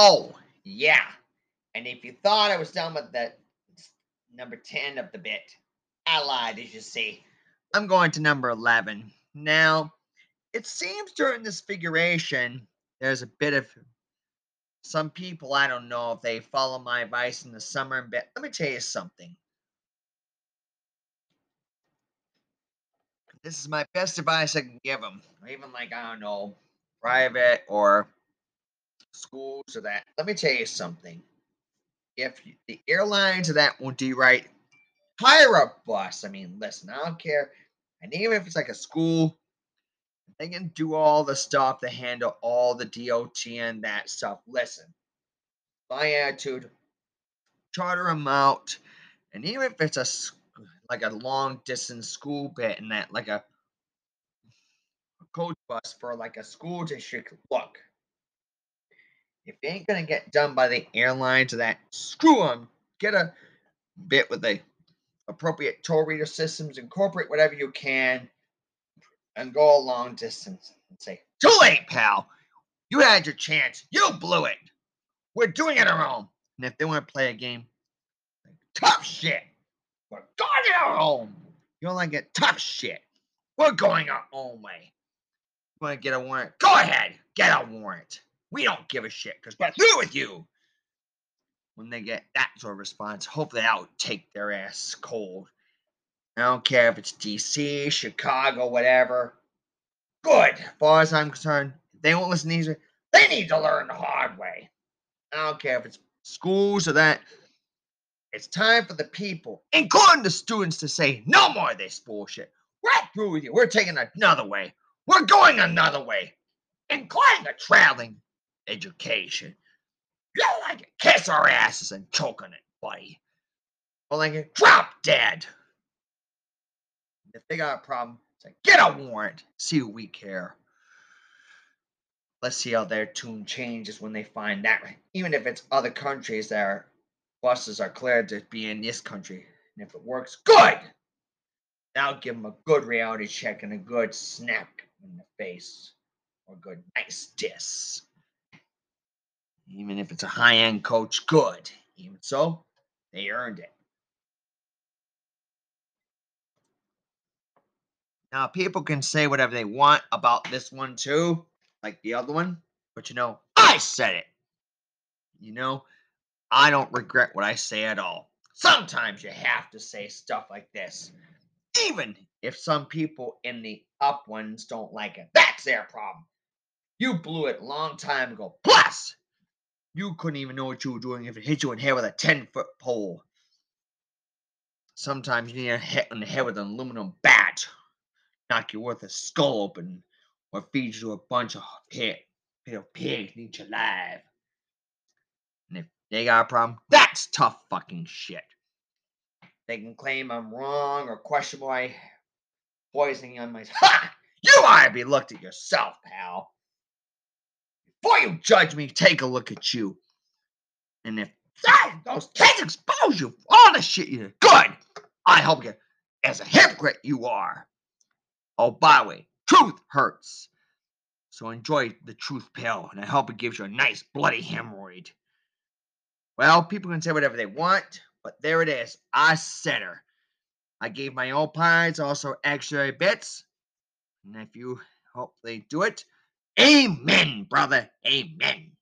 Oh, yeah. And if you thought I was done with the number 10 of the bit, I lied, as you see. I'm going to number 11. Now, it seems during this figuration, there's a bit of some people, I don't know if they follow my advice in the summer and bit. Let me tell you something. This is my best advice I can give them. Even like, I don't know, private or schools or that. Let me tell you something. If the airlines that won't do right, hire a bus. I mean, listen, I don't care. And even if it's like a school, they can do all the stuff to handle all the DOT and that stuff. Listen, my attitude, charter them out. And even if it's a like a long distance school bit and that, like a, a coach bus for like a school district, look, if they ain't gonna get done by the airlines or that, screw them. Get a bit with the appropriate toll reader systems, incorporate whatever you can, and go a long distance and say, Too late, pal. You had your chance. You blew it. We're doing it our own. And if they want to play a game, tough shit. We're going our own. You don't like it? Tough shit. We're going our own way. You want to get a warrant? Go ahead. Get a warrant. We don't give a shit because we're through with you. When they get that sort of response, hopefully I'll take their ass cold. I don't care if it's DC, Chicago, whatever. Good. As far as I'm concerned, they won't listen these, they need to learn the hard way. I don't care if it's schools or that. It's time for the people, including the students, to say no more of this bullshit. We're through with you. We're taking another way. We're going another way, including a traveling education. You like it? Kiss our asses and choke on it, buddy. Or like it, drop dead. If they got a problem, say, get a warrant. See who we care. Let's see how their tune changes when they find that. Even if it's other countries that are, buses are cleared to be in this country. And if it works, good. Now give them a good reality check and a good snap in the face. Or a good nice diss. Even if it's a high end coach, good. Even so, they earned it. Now, people can say whatever they want about this one too, like the other one, but you know, I said it. You know, I don't regret what I say at all. Sometimes you have to say stuff like this, even if some people in the up ones don't like it. That's their problem. You blew it a long time ago. Plus, you couldn't even know what you were doing if it hit you in the head with a 10 foot pole. Sometimes you need a hit in the head with an aluminum bat knock you worth a skull open or feed you to a bunch of pig, little pigs need you alive. And if they got a problem, that's tough fucking shit. They can claim I'm wrong or question my poisoning on my. Ha! You ought to be looked at yourself, pal. Before you judge me, take a look at you. And if that, those kids expose you for all the shit you did, good. I hope you, as a hypocrite you are. Oh, by the way, truth hurts. So enjoy the truth pill, and I hope it gives you a nice bloody hemorrhoid. Well, people can say whatever they want, but there it is. I said her. I gave my old pies also extra bits. And if you hope they do it, amen, brother, amen.